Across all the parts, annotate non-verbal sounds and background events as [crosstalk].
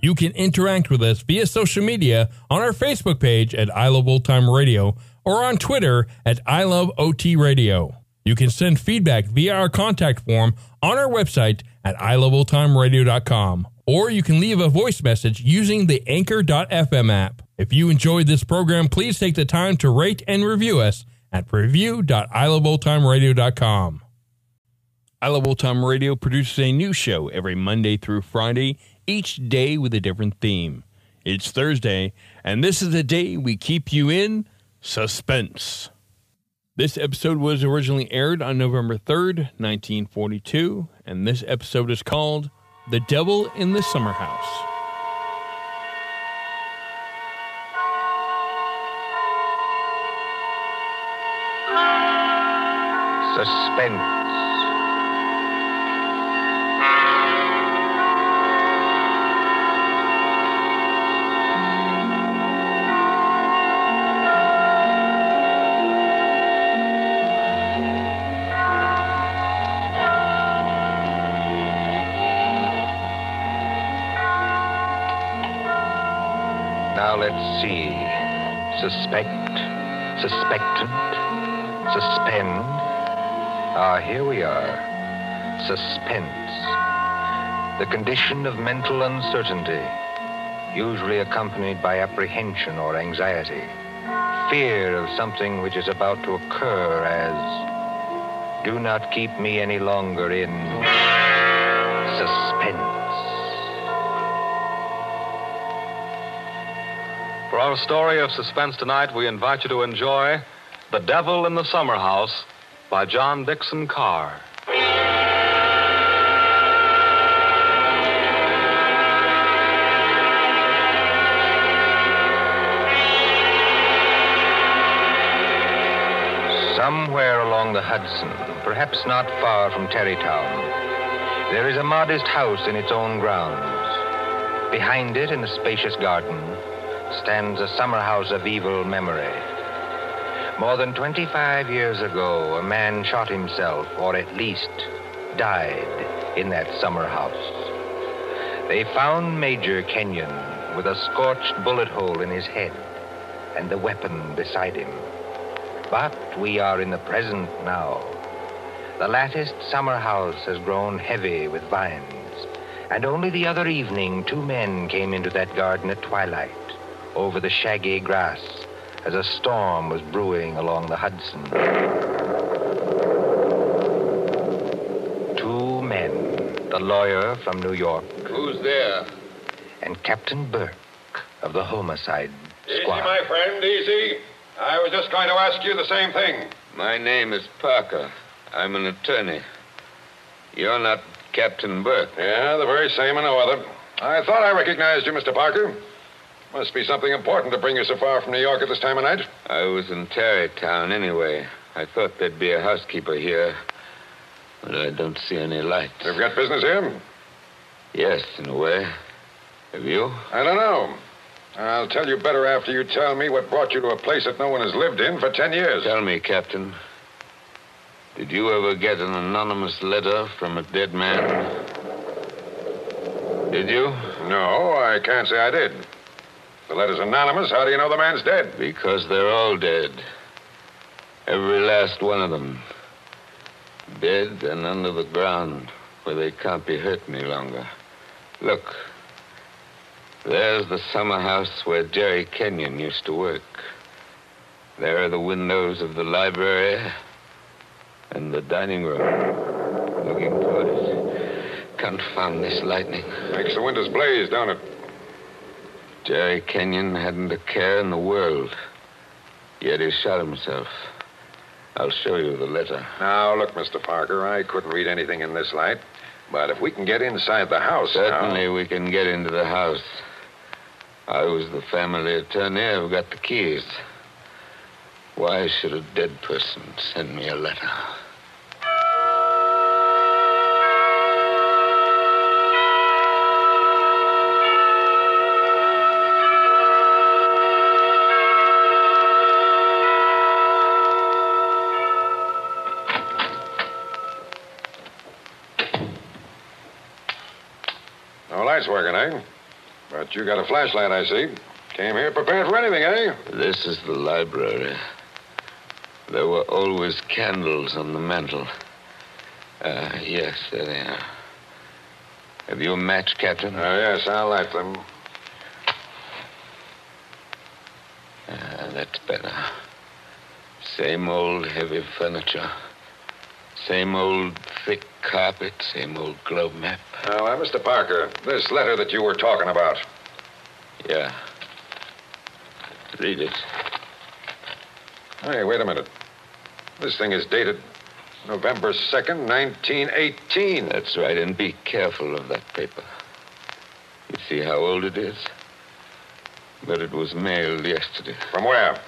You can interact with us via social media on our Facebook page at I Love Old Time Radio or on Twitter at I Love OT Radio. You can send feedback via our contact form on our website at iloveoldtimeradio.com or you can leave a voice message using the anchor.fm app. If you enjoyed this program, please take the time to rate and review us at review.iloveoldtimeradio.com. I Love Old Time Radio produces a new show every Monday through Friday, each day with a different theme. It's Thursday, and this is the day we keep you in suspense. This episode was originally aired on November 3rd, 1942, and this episode is called The Devil in the Summer House. Suspense. Suspect, suspectant, suspend. Ah, here we are. Suspense. The condition of mental uncertainty, usually accompanied by apprehension or anxiety. Fear of something which is about to occur as do not keep me any longer in For our story of suspense tonight, we invite you to enjoy The Devil in the Summer House by John Dickson Carr. Somewhere along the Hudson, perhaps not far from Tarrytown, there is a modest house in its own grounds. Behind it, in a spacious garden, stands a summer house of evil memory. More than 25 years ago, a man shot himself, or at least died, in that summer house. They found Major Kenyon with a scorched bullet hole in his head and the weapon beside him. But we are in the present now. The latticed summer house has grown heavy with vines, and only the other evening two men came into that garden at twilight over the shaggy grass as a storm was brewing along the Hudson. Two men, the lawyer from New York Who's there? and Captain Burke of the homicide squad. Easy, squad. my friend, easy. I was just going to ask you the same thing. My name is Parker. I'm an attorney. You're not Captain Burke. Yeah, the very same and no other. I thought I recognized you, Mr. Parker. Must be something important to bring you so far from New York at this time of night. I was in Tarrytown anyway. I thought there'd be a housekeeper here, but I don't see any lights. You've got business here? Yes, in a way. Have you? I don't know. I'll tell you better after you tell me what brought you to a place that no one has lived in for ten years. Tell me, Captain. Did you ever get an anonymous letter from a dead man? Did you? No, I can't say I did. The letter's anonymous. How do you know the man's dead? Because they're all dead. Every last one of them. Dead and under the ground where they can't be hurt any longer. Look. There's the summer house where Jerry Kenyon used to work. There are the windows of the library and the dining room. Looking toward it. Confound this lightning. Makes the windows blaze, don't it? Jerry Kenyon hadn't a care in the world. Yet he shot himself. I'll show you the letter. Now, look, Mr. Parker, I couldn't read anything in this light. But if we can get inside the house now- Certainly we can get into the house. I was the family attorney. I've got the keys. Why should a dead person send me a letter? You got a flashlight, I see. Came here prepared for anything, eh? This is the library. There were always candles on the mantel. Uh, yes, there they are. Have you a match, Captain? Oh, yes, I'll light them. Ah, that's better. Same old heavy furniture. Same old thick carpet. Same old globe map. Now, uh, Mr. Parker, this letter that you were talking about. Yeah. Read it. Hey, wait a minute. This thing is dated November 2nd, 1918. That's right, and be careful of that paper. You see how old it is? But it was mailed yesterday. From where?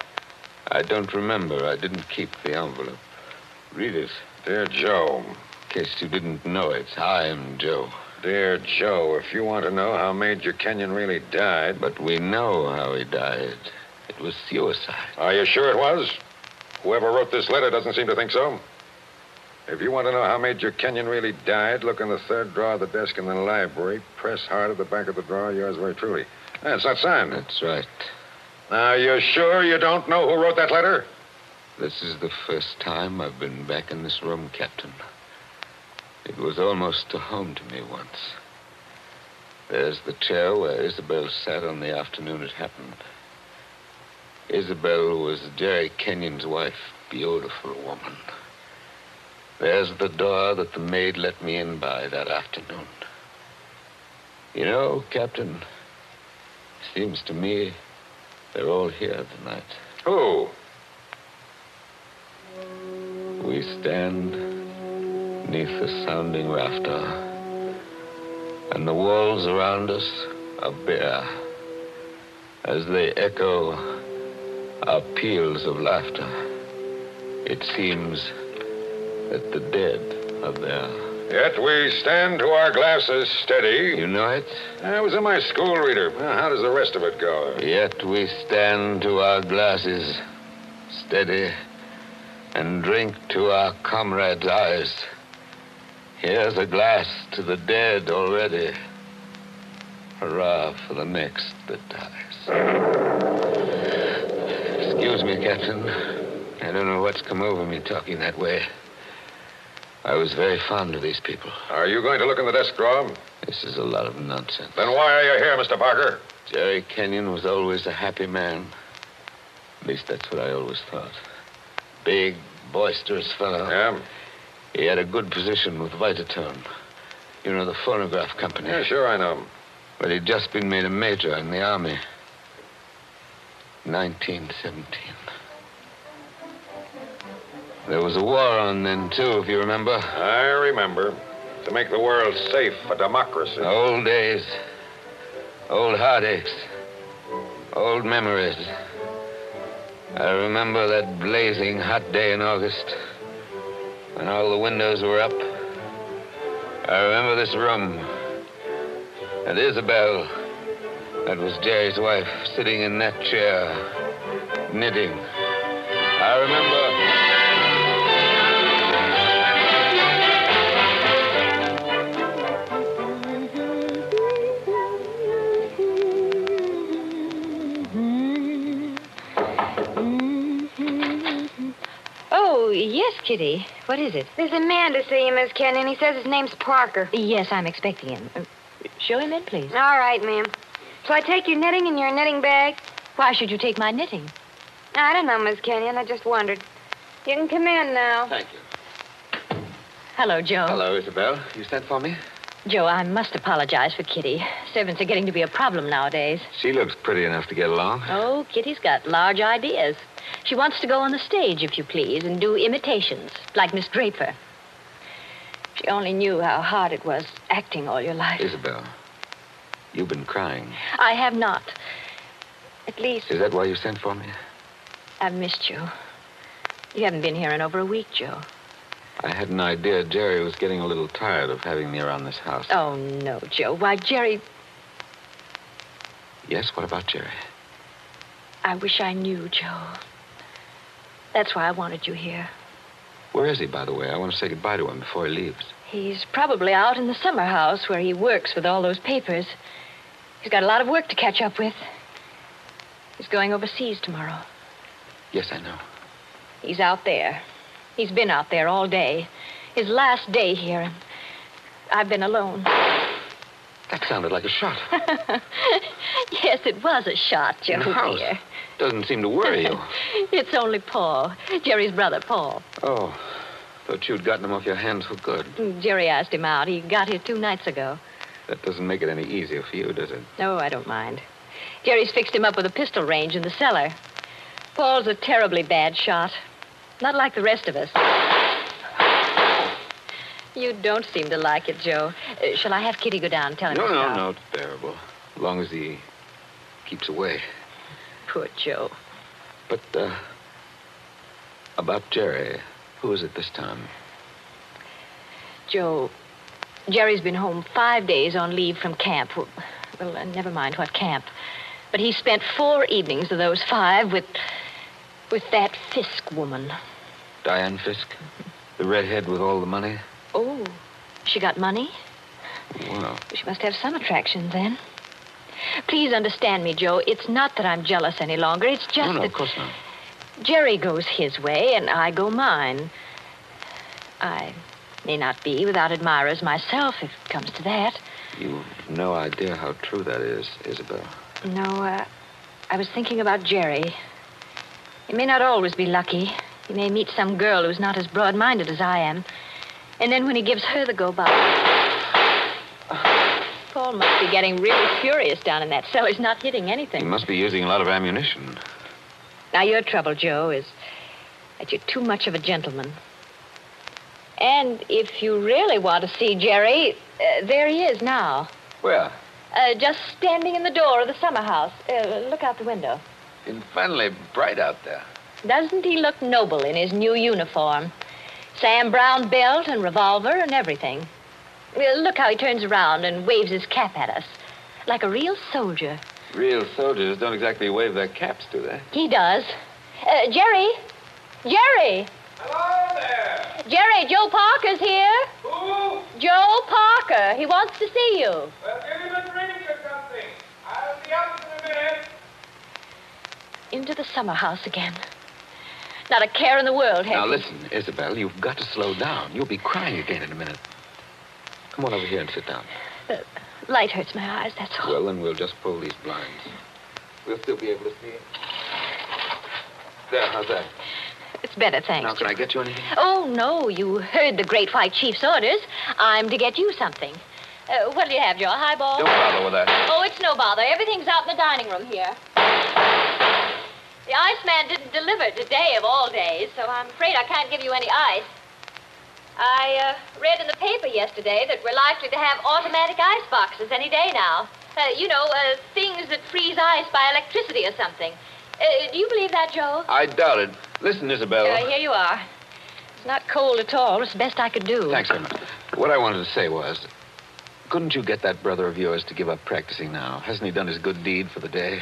I don't remember. I didn't keep the envelope. Read it. Dear Joe. In case you didn't know it, I'm Joe. Dear Joe, if you want to know how Major Kenyon really died. But we know how he died. It was suicide. Are you sure it was? Whoever wrote this letter doesn't seem to think so. If you want to know how Major Kenyon really died, look in the third drawer of the desk in the library. Press hard at the back of the drawer. Yours very truly. That's not signed. That's right. Now, you're sure you don't know who wrote that letter? This is the first time I've been back in this room, Captain. It was almost a home to me once. There's the chair where Isabel sat on the afternoon it happened. Isabel was Jerry Kenyon's wife, beautiful woman. There's the door that the maid let me in by that afternoon. You know, Captain, seems to me they're all here tonight. Who? We stand neath the sounding rafter, and the walls around us are bare as they echo our peals of laughter. It seems that the dead are there. Yet we stand to our glasses steady. You know it? I was in my school reader. How does the rest of it go? Yet we stand to our glasses, steady, and drink to our comrades' eyes. Here's a glass to the dead already. Hurrah for the next that dies. Excuse me, Captain. I don't know what's come over me talking that way. I was very fond of these people. Are you going to look in the desk drawer? This is a lot of nonsense. Then why are you here, Mr. Parker? Jerry Kenyon was always a happy man. At least that's what I always thought. Big, boisterous fellow. Yeah? He had a good position with Vitaton. You know, the phonograph company. Yeah, sure, I know. But he'd just been made a major in the Army. 1917. There was a war on then, too, if you remember. I remember. To make the world safe for democracy. Old days. Old heartaches. Old memories. I remember that blazing hot day in August when all the windows were up. I remember this room. And Isabel, that was Jerry's wife, sitting in that chair, knitting. I remember. Yes, Kitty. What is it? There's a man to see you, Miss Kenyon. He says his name's Parker. Yes, I'm expecting him. Uh, show him in, please. All right, ma'am. Shall I take your knitting in your knitting bag? Why should you take my knitting? I don't know, Miss Kenyon. I just wondered. You can come in now. Thank you. Hello, Joe. Hello, Isabel. You sent for me? Joe, I must apologize for Kitty. Servants are getting to be a problem nowadays. She looks pretty enough to get along. Oh, Kitty's got large ideas. She wants to go on the stage, if you please, and do imitations, like Miss Draper. She only knew how hard it was acting all your life. Isabel, you've been crying. I have not. At least Is that why you sent for me? I've missed you. You haven't been here in over a week, Joe. I had an idea Jerry was getting a little tired of having me around this house. Oh, no, Joe. Why, Jerry, Yes, what about Jerry? I wish I knew, Joe. That's why I wanted you here. Where is he, by the way? I want to say goodbye to him before he leaves. He's probably out in the summer house where he works with all those papers. He's got a lot of work to catch up with. He's going overseas tomorrow. Yes, I know. He's out there. He's been out there all day. His last day here, and I've been alone. That sounded like a shot. [laughs] yes, it was a shot, Joe. In the house. dear. Doesn't seem to worry you. [laughs] it's only Paul, Jerry's brother, Paul. Oh, thought you'd gotten him off your hands for good. Jerry asked him out. He got here two nights ago. That doesn't make it any easier for you, does it? No, I don't mind. Jerry's fixed him up with a pistol range in the cellar. Paul's a terribly bad shot. Not like the rest of us. You don't seem to like it, Joe. Uh, shall I have Kitty go down and tell him No, no, no. It's bearable. As long as he keeps away. Poor Joe. But, uh, about Jerry. Who is it this time? Joe, Jerry's been home five days on leave from camp. Well, well, uh, never mind what camp. But he spent four evenings of those five with. with that Fisk woman. Diane Fisk? The redhead with all the money? Oh, she got money? Well, She must have some attraction then. Please understand me, Joe. It's not that I'm jealous any longer. It's just no, no, that of course not. Jerry goes his way and I go mine. I may not be without admirers myself, if it comes to that. You've no idea how true that is, Isabel. No, uh, I was thinking about Jerry. He may not always be lucky. He may meet some girl who's not as broad minded as I am. And then when he gives her the go by. Paul must be getting really furious down in that cell. He's not hitting anything. He must be using a lot of ammunition. Now, your trouble, Joe, is that you're too much of a gentleman. And if you really want to see Jerry, uh, there he is now. Where? Uh, just standing in the door of the summer house. Uh, look out the window. Infernally bright out there. Doesn't he look noble in his new uniform? Sam Browne belt and revolver and everything. Uh, Look how he turns around and waves his cap at us. Like a real soldier. Real soldiers don't exactly wave their caps, do they? He does. Uh, Jerry? Jerry! Hello there. Jerry, Joe Parker's here. Who? Joe Parker. He wants to see you. Well, give him a drink or something. I'll be up in a minute. Into the summer house again. Not a care in the world, has Now, listen, Isabel, you've got to slow down. You'll be crying again in a minute. Come on over here and sit down. Light hurts my eyes, that's all. Well, then we'll just pull these blinds. We'll still be able to see it. There, how's that? It's better, thanks. Now, can I get you anything? Oh, no, you heard the Great White Chief's orders. I'm to get you something. Uh, what'll you have, Joe? A highball? Don't bother with that. Oh, it's no bother. Everything's out in the dining room here. The Iceman didn't deliver today of all days, so I'm afraid I can't give you any ice. I uh, read in the paper yesterday that we're likely to have automatic ice boxes any day now. Uh, you know, uh, things that freeze ice by electricity or something. Uh, do you believe that, Joe? I doubt it. Listen, Isabel. Uh, here you are. It's not cold at all. It's the best I could do. Thanks very much. What I wanted to say was, couldn't you get that brother of yours to give up practicing now? Hasn't he done his good deed for the day?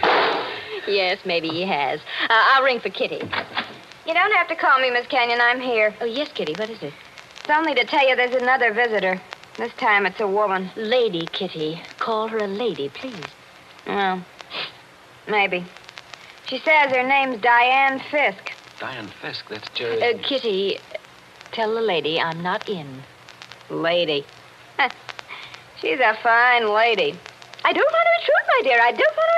Yes, maybe he has. Uh, I'll ring for Kitty. You don't have to call me, Miss Kenyon. I'm here. Oh, yes, Kitty. What is it? It's only to tell you there's another visitor. This time it's a woman. Lady Kitty. Call her a lady, please. Well, maybe. She says her name's Diane Fisk. Diane Fisk, that's Jerry. Uh, Kitty, tell the lady I'm not in. Lady. [laughs] She's a fine lady. I don't want to intrude, my dear. I don't want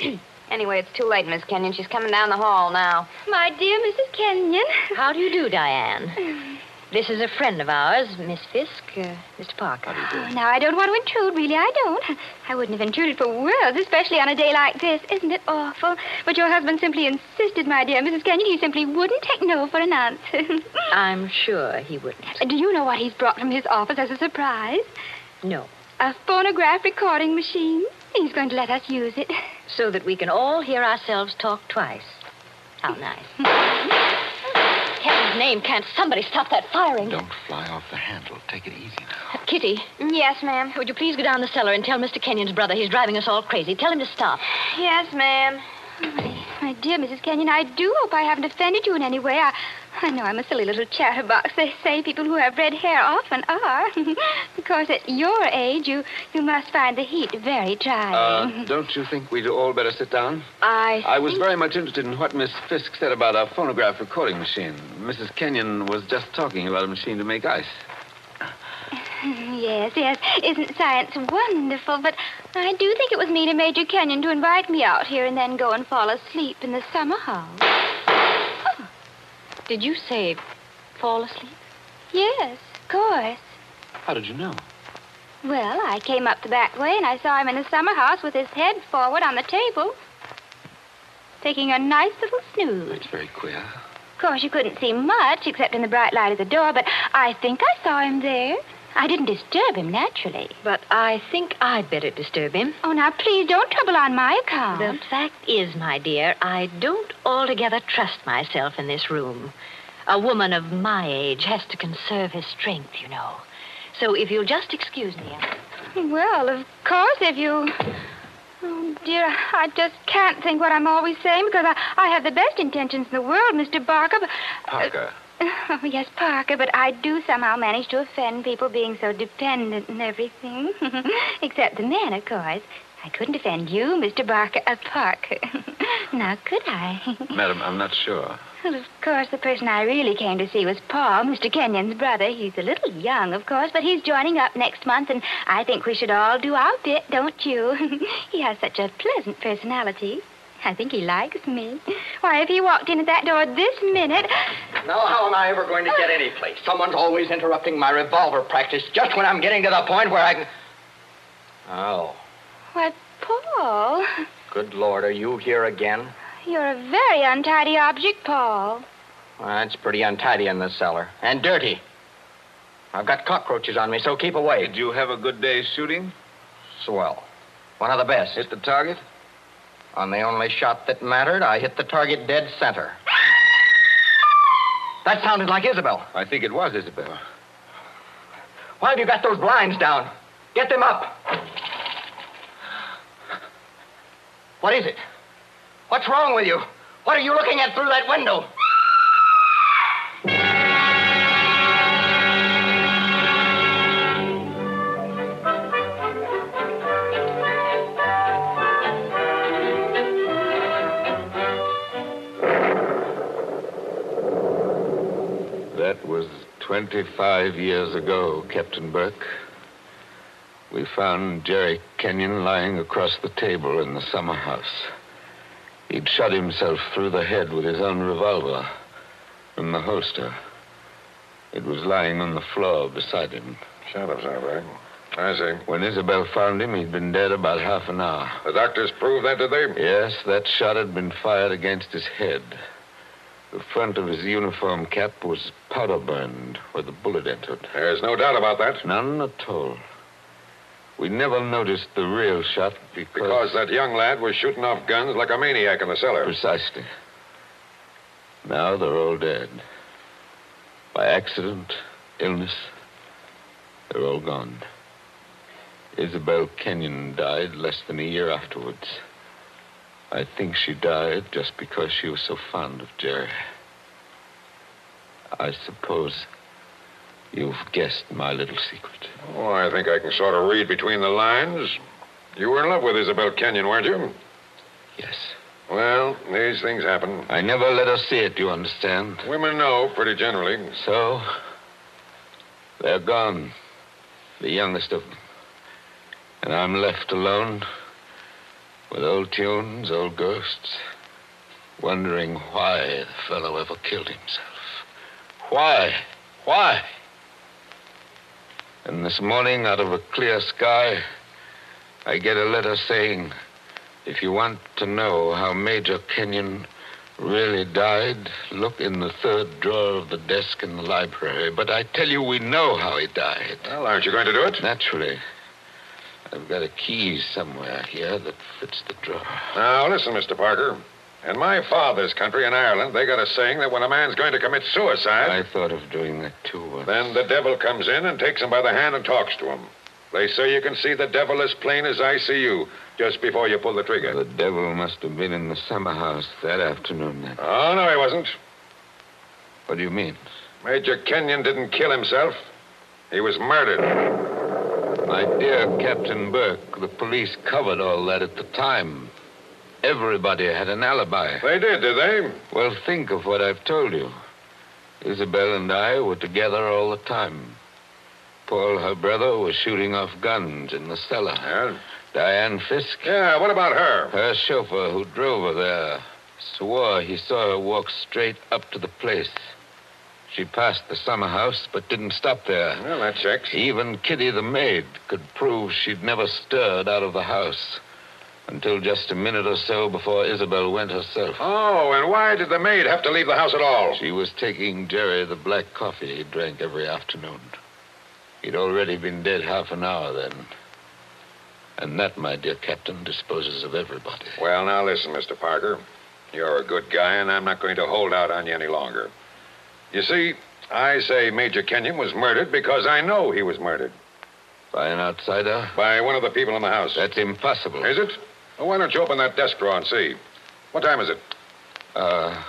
to intrude. [clears throat] anyway, it's too late, Miss Kenyon. She's coming down the hall now. My dear Mrs. Kenyon. How do you do, Diane? [laughs] This is a friend of ours, Miss Fisk, uh, Mr. Parker. Oh, now, I don't want to intrude, really. I don't. I wouldn't have intruded for worlds, especially on a day like this. Isn't it awful? But your husband simply insisted, my dear Mrs. Kenyon. He simply wouldn't take no for an answer. [laughs] I'm sure he wouldn't. Do you know what he's brought from his office as a surprise? No. A phonograph recording machine. He's going to let us use it. so that we can all hear ourselves talk twice. How nice. [laughs] Heaven's name, can't somebody stop that firing? Don't fly off the handle. Take it easy now. Uh, Kitty. Yes, ma'am. Would you please go down the cellar and tell Mr. Kenyon's brother he's driving us all crazy? Tell him to stop. Yes, ma'am. My dear Mrs. Kenyon, I do hope I haven't offended you in any way. I, I know I'm a silly little chatterbox. They say people who have red hair often are. [laughs] of course, at your age, you, you must find the heat very trying. Uh, don't you think we'd all better sit down? I. I was very much interested in what Miss Fisk said about our phonograph recording machine. Mrs. Kenyon was just talking about a machine to make ice. [laughs] yes, yes. Isn't science wonderful? But I do think it was mean of Major Kenyon to invite me out here and then go and fall asleep in the summer house. Did you say fall asleep? Yes, of course. How did you know? Well, I came up the back way and I saw him in the summer house with his head forward on the table, taking a nice little snooze. That's very queer. Of course, you couldn't see much except in the bright light of the door, but I think I saw him there. I didn't disturb him, naturally. But I think I'd better disturb him. Oh, now, please don't trouble on my account. The fact is, my dear, I don't altogether trust myself in this room. A woman of my age has to conserve her strength, you know. So if you'll just excuse me. I- Well, of course, if you. Oh, dear, I just can't think what I'm always saying because I, I have the best intentions in the world, Mr. Barker. But, uh, Parker. Oh, [laughs] yes, Parker, but I do somehow manage to offend people being so dependent and everything. [laughs] Except the men, of course. I couldn't offend you, Mr. Barker, uh, Parker. [laughs] now, could I? Madam, I'm not sure. Well, of course, the person I really came to see was Paul, Mr. Kenyon's brother. He's a little young, of course, but he's joining up next month, and I think we should all do our bit, don't you? he has such a pleasant personality. I think he likes me. Why, if he walked in at that door this minute. Now, how am I ever going to get any place? Someone's always interrupting my revolver practice just when I'm getting to the point where I can. Oh, Why, Paul, good Lord, are you here again? you're a very untidy object, Paul. Well, it's pretty untidy in this cellar. And dirty. I've got cockroaches on me, so keep away. Did you have a good day's shooting? Swell. One of the best. Hit the target? On the only shot that mattered, I hit the target dead center. That sounded like Isabel. I think it was Isabel. Why have you got those blinds down? Get them up. What is it? What's wrong with you? What are you looking at through that window? 25 years ago, Captain Burke. We found Jerry Kenyon lying across the table in the summer house. He'd shot himself through the head with his own revolver from the holster. It was lying on the floor beside him. Shut up, Zarback. I see. When Isabel found him, he'd been dead about half an hour. The doctors proved that, did they? Yes, that shot had been fired against his head. The front of his uniform cap was powder burned where the bullet entered. There's no doubt about that. None at all. We never noticed the real shot because. Because that young lad was shooting off guns like a maniac in the cellar. Precisely. Now they're all dead. By accident, illness, they're all gone. Isabel Kenyon died less than a year afterwards. I think she died just because she was so fond of Jerry. I suppose you've guessed my little secret. Oh, I think I can sort of read between the lines. You were in love with Isabel Kenyon, weren't you? Yes. Well, these things happen. I never let her see it, you understand? Women know pretty generally. So, they're gone. The youngest of them. And I'm left alone with old tunes, old ghosts, wondering why the fellow ever killed himself. Why? Why? And this morning, out of a clear sky, I get a letter saying, if you want to know how Major Kenyon really died, look in the third drawer of the desk in the library. But I tell you, we know how he died. Well, aren't you going to do it? Naturally. I've got a key somewhere here that fits the drawer. Now, listen, Mr. Parker. In my father's country in Ireland, they got a saying that when a man's going to commit suicide, I thought of doing that too. once. then the devil comes in and takes him by the hand and talks to him. They say you can see the devil as plain as I see you just before you pull the trigger. The devil must have been in the summer house that afternoon then. Oh, no, he wasn't. What do you mean? Major Kenyon didn't kill himself. He was murdered. My dear Captain Burke, the police covered all that at the time. Everybody had an alibi. They did, did they? Well, think of what I've told you. Isabel and I were together all the time. Paul, her brother, was shooting off guns in the cellar. Yeah? Diane Fisk, Yeah, what about her? her chauffeur who drove her there, swore he saw her walk straight up to the place. She passed the summer house, but didn't stop there. Well, that checks. Even Kitty the maid could prove she'd never stirred out of the house until just a minute or so before Isabel went herself. Oh, and why did the maid have to leave the house at all? She was taking Jerry the black coffee he drank every afternoon. He'd already been dead half an hour then. And that, my dear Captain, disposes of everybody. Well, now listen, Mr. Parker. You're a good guy, and I'm not going to hold out on you any longer. You see, I say Major Kenyon was murdered because I know he was murdered. By an outsider? By one of the people in the house. That's impossible. Is it? Well, why don't you open that desk drawer and see? What time is it? Uh,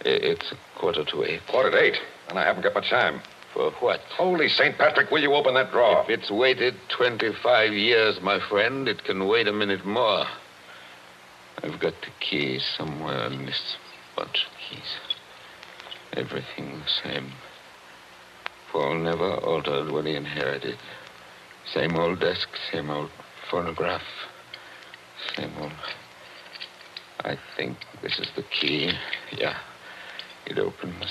it's a quarter to eight. Quarter to eight, and I haven't got much time. For what? Holy St. Patrick, will you open that drawer? If it's waited 25 years, my friend, it can wait a minute more. I've got the key somewhere in this bunch of keys. Everything the same. Paul never altered what he inherited. Same old desk, same old phonograph, same old. I think this is the key. Yeah, it opens.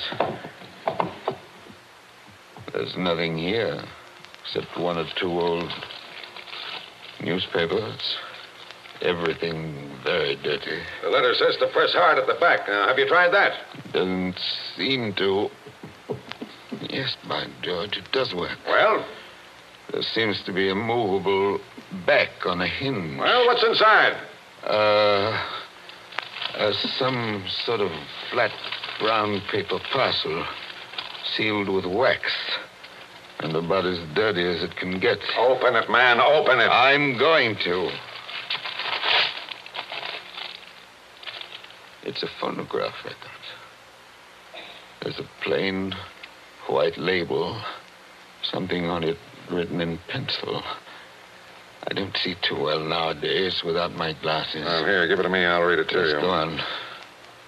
There's nothing here except one or two old newspapers. Everything very dirty. The letter says to press hard at the back. Now, have you tried that? Doesn't seem to. Yes, by George, it does work. Well? There seems to be a movable back on a hinge. Well, what's inside? Uh, uh, some sort of flat brown paper parcel sealed with wax. And about as dirty as it can get. Open it, man. Open it. I'm going to. It's a phonograph record. There's a plain white label, something on it written in pencil. I don't see too well nowadays without my glasses. Well, here, give it to me. I'll read it to Let's you. go on.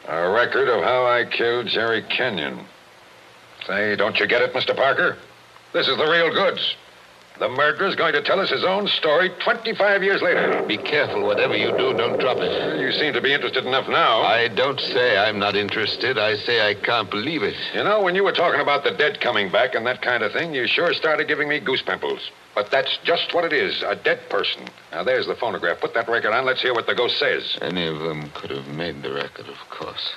A record of how I killed Jerry Kenyon. Say, don't you get it, Mr. Parker? This is the real goods. The murderer's going to tell us his own story 25 years later. Be careful. Whatever you do, don't drop it. You seem to be interested enough now. I don't say I'm not interested. I say I can't believe it. You know, when you were talking about the dead coming back and that kind of thing, you sure started giving me goose pimples. But that's just what it is a dead person. Now, there's the phonograph. Put that record on. Let's hear what the ghost says. Any of them could have made the record, of course.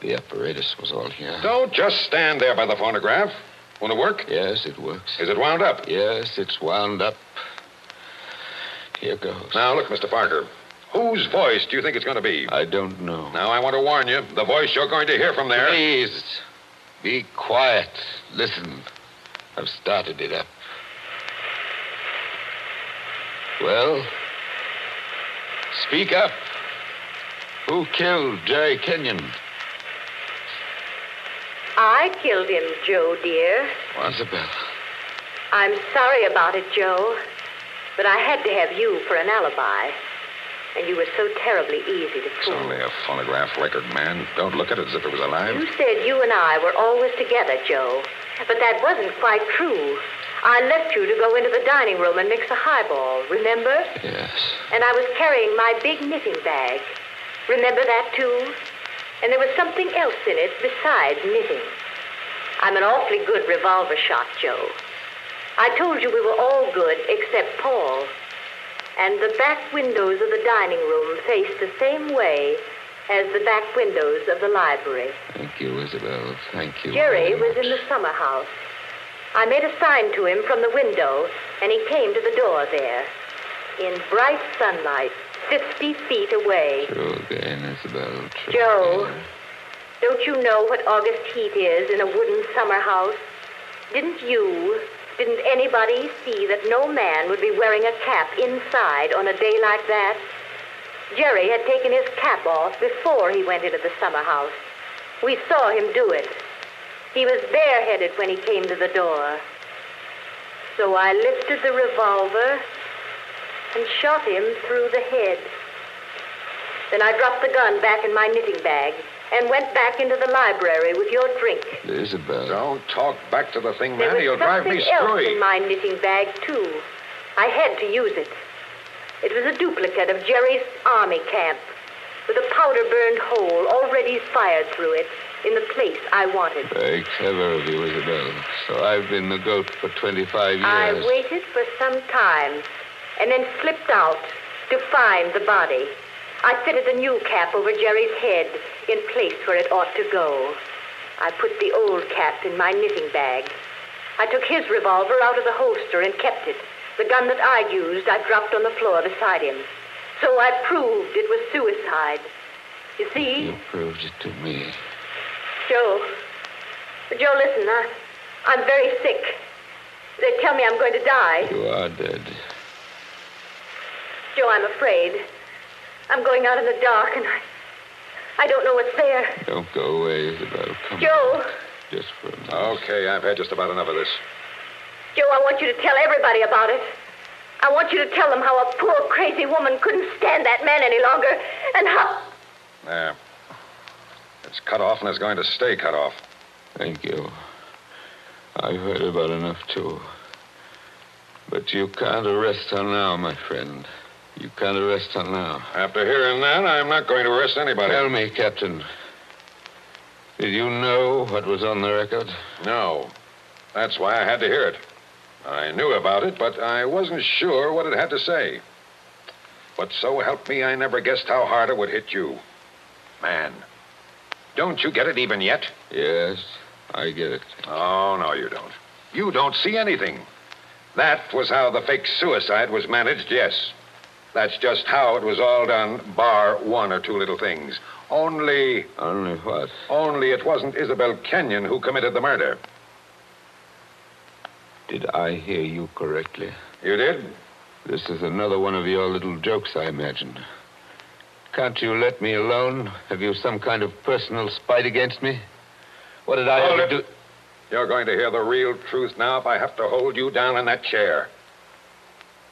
The apparatus was all here. Don't just stand there by the phonograph. Won't it work? Yes, it works. Is it wound up? Yes, it's wound up. Here goes. Now, look, Mr. Parker. Whose voice do you think it's going to be? I don't know. Now, I want to warn you. The voice you're going to hear from there. Please, be quiet. Listen. I've started it up. Well, speak up. Who killed Jerry Kenyon? I killed him, Joe, dear. Isabel. I'm sorry about it, Joe. But I had to have you for an alibi. And you were so terribly easy to It's fool. only a phonograph record, man. Don't look at it as if it was alive. You said you and I were always together, Joe. But that wasn't quite true. I left you to go into the dining room and mix a highball, remember? Yes. And I was carrying my big knitting bag. Remember that, too? And there was something else in it besides knitting. I'm an awfully good revolver shot, Joe. I told you we were all good except Paul. And the back windows of the dining room faced the same way as the back windows of the library. Thank you, Isabel. Thank you. Jerry was in the summer house. I made a sign to him from the window, and he came to the door there. in bright sunlight, 50 feet away. True again, Isabel. True Joe, don't you know what August heat is in a wooden summer house? Didn't you, didn't anybody see that no man would be wearing a cap inside on a day like that? Jerry had taken his cap off before he went into the summer house. We saw him do it. He was bareheaded when he came to the door. So I lifted the revolver and shot him through the head. Then I dropped the gun back in my knitting bag and went back into the library with your drink. Isabel. Don't talk back to the thing, There man. was He'll drive me something else screwy. in my knitting bag, too. I had to use it. It was a duplicate of Jerry's army camp with a powder burned hole already fired through it in the place I wanted. Very clever of you, Isabel. So I've been the goat for 25 years. I waited for some time and then slipped out to find the body. I fitted the new cap over Jerry's head in place where it ought to go. I put the old cap in my knitting bag. I took his revolver out of the holster and kept it. The gun that I'd used, I dropped on the floor beside him. So I proved it was suicide. You see? You proved it to me. Joe. Joe, listen, I, I'm very sick. They tell me I'm going to die. You are dead. Joe, I'm afraid. I'm going out in the dark, and I, I don't know what's there. Don't go away, Isabel. Come Joe, just for a minute. Okay, I've had just about enough of this. Joe, I want you to tell everybody about it. I want you to tell them how a poor, crazy woman couldn't stand that man any longer, and how. There. It's cut off and it's going to stay cut off. Thank you. I've heard about enough, too. But you can't arrest her now, my friend. You can't arrest her now. After hearing that, I'm not going to arrest anybody. Tell me, Captain. Did you know what was on the record? No. That's why I had to hear it. I knew about it, but I wasn't sure what it had to say. But so help me, I never guessed how hard it would hit you. Man, don't you get it even yet? Yes, I get it. Oh, no, you don't. You don't see anything. That was how the fake suicide was managed, yes. That's just how it was all done, bar one or two little things. Only. Only what? Only it wasn't Isabel Kenyon who committed the murder. Did I hear you correctly? You did? This is another one of your little jokes, I imagine. Can't you let me alone? Have you some kind of personal spite against me? What did I Hold ever it. do? You're going to hear the real truth now if I have to hold you down in that chair.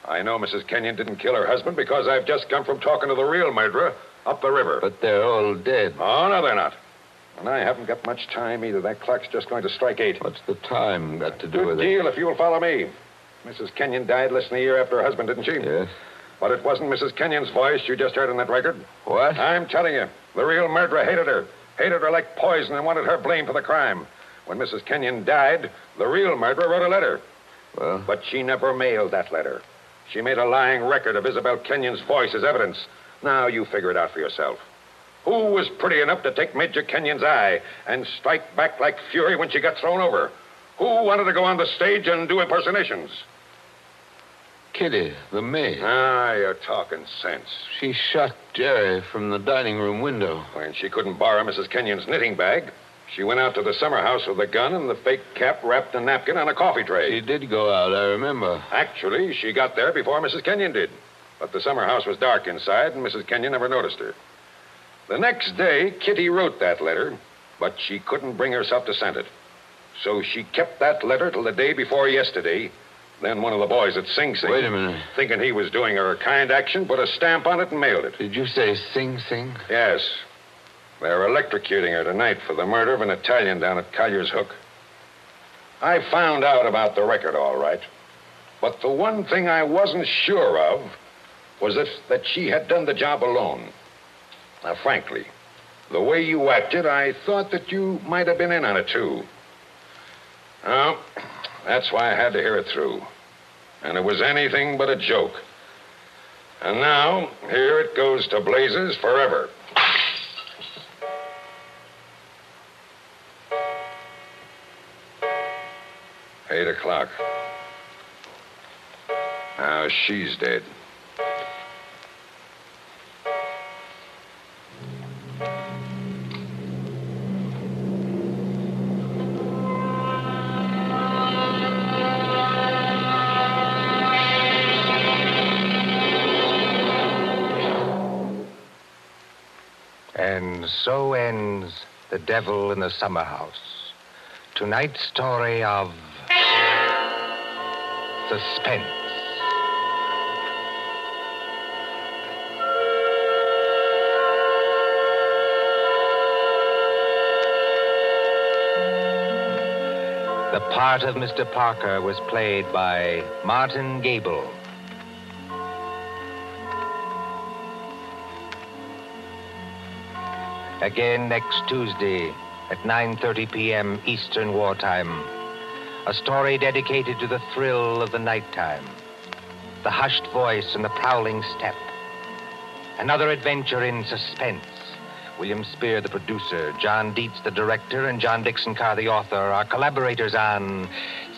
I know Mrs. Kenyon didn't kill her husband because I've just come from talking to the real murderer up the river. But they're all dead. Oh, no, they're not. And I haven't got much time either. That clock's just going to strike eight. What's the time got to do Good with deal if you'll follow me. Mrs. Kenyon died less than a year after her husband, didn't she? Yes. But it wasn't Mrs. Kenyon's voice you just heard on that record. What? I'm telling you, the real murderer hated her. Hated her like poison and wanted her blamed for the crime. When Mrs. Kenyon died, the real murderer wrote a letter. Well, But she never mailed that letter. She made a lying record of Isabel Kenyon's voice as evidence. Now you figure it out for yourself. Who was pretty enough to take Major Kenyon's eye and strike back like fury when she got thrown over? Who wanted to go on the stage and do impersonations? Kitty, the maid. Ah, you're talking sense. She shot Jerry from the dining room window. When she couldn't borrow Mrs. Kenyon's knitting bag, she went out to the summer house with a gun and the fake cap wrapped in a napkin on a coffee tray. She did go out, I remember. Actually, she got there before Mrs. Kenyon did. But the summer house was dark inside, and Mrs. Kenyon never noticed her. The next day, Kitty wrote that letter, but she couldn't bring herself to send it. So she kept that letter till the day before yesterday. Then one of the boys at Sing Sing, Wait a minute. thinking he was doing her a kind action, put a stamp on it and mailed it. Did you say Sing Sing? Yes. They're electrocuting her tonight for the murder of an Italian down at Collier's Hook. I found out about the record, all right. But the one thing I wasn't sure of was if that she had done the job alone. Now, frankly, the way you acted, I thought that you might have been in on it, too. Well, that's why I had to hear it through. And it was anything but a joke. And now, here it goes to blazes forever. Eight o'clock. Now she's dead. And so ends The Devil in the Summer House. Tonight's story of suspense. The part of Mr. Parker was played by Martin Gabel. Again next Tuesday at 9:30 p.m. Eastern Wartime. A story dedicated to the thrill of the nighttime, the hushed voice and the prowling step. Another adventure in suspense. William Spier, the producer, John Dietz, the director, and John Dickson Carr, the author, are collaborators on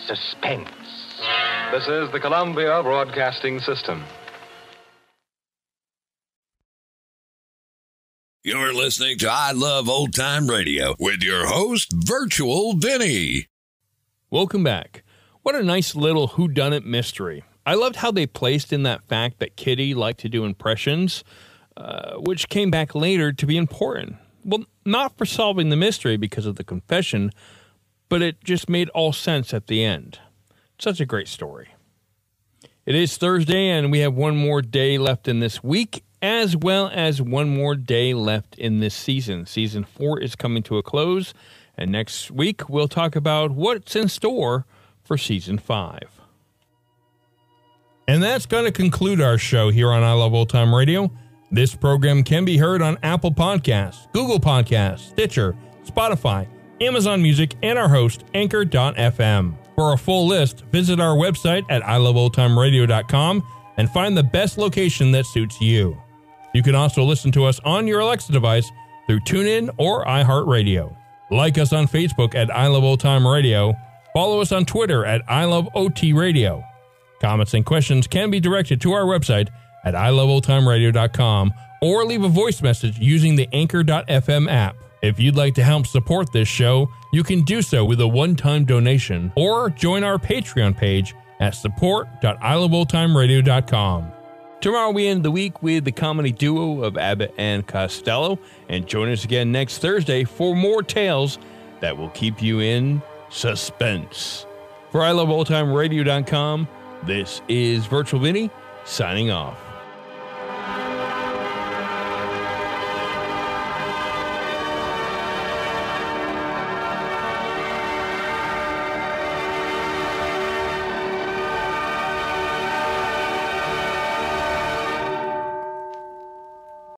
Suspense. This is the Columbia Broadcasting System. You're listening to I Love Old Time Radio with your host, Virtual Vinny. Welcome back. What a nice little whodunit mystery. I loved how they placed in that fact that Kitty liked to do impressions, uh, which came back later to be important. Well, not for solving the mystery because of the confession, but it just made all sense at the end. Such a great story. It is Thursday, and we have one more day left in this week, as well as one more day left in this season. Season four is coming to a close, and next week we'll talk about what's in store for season five. And that's going to conclude our show here on I Love Old Time Radio. This program can be heard on Apple Podcasts, Google Podcasts, Stitcher, Spotify, Amazon Music, and our host, Anchor.fm. For a full list, visit our website at iloveoldtimeradio.com and find the best location that suits you. You can also listen to us on your Alexa device through TuneIn or iHeartRadio. Like us on Facebook at I Love Old Time Radio. Follow us on Twitter at I Love OT Radio. Comments and questions can be directed to our website at iloveoldtimeradio.com or leave a voice message using the Anchor.fm app. If you'd like to help support this show, you can do so with a one time donation or join our Patreon page at support.iloveoldtimeradio.com. Tomorrow we end the week with the comedy duo of Abbott and Costello, and join us again next Thursday for more tales that will keep you in suspense. For iloveoldtimeradio.com, this is Virtual Vinny signing off.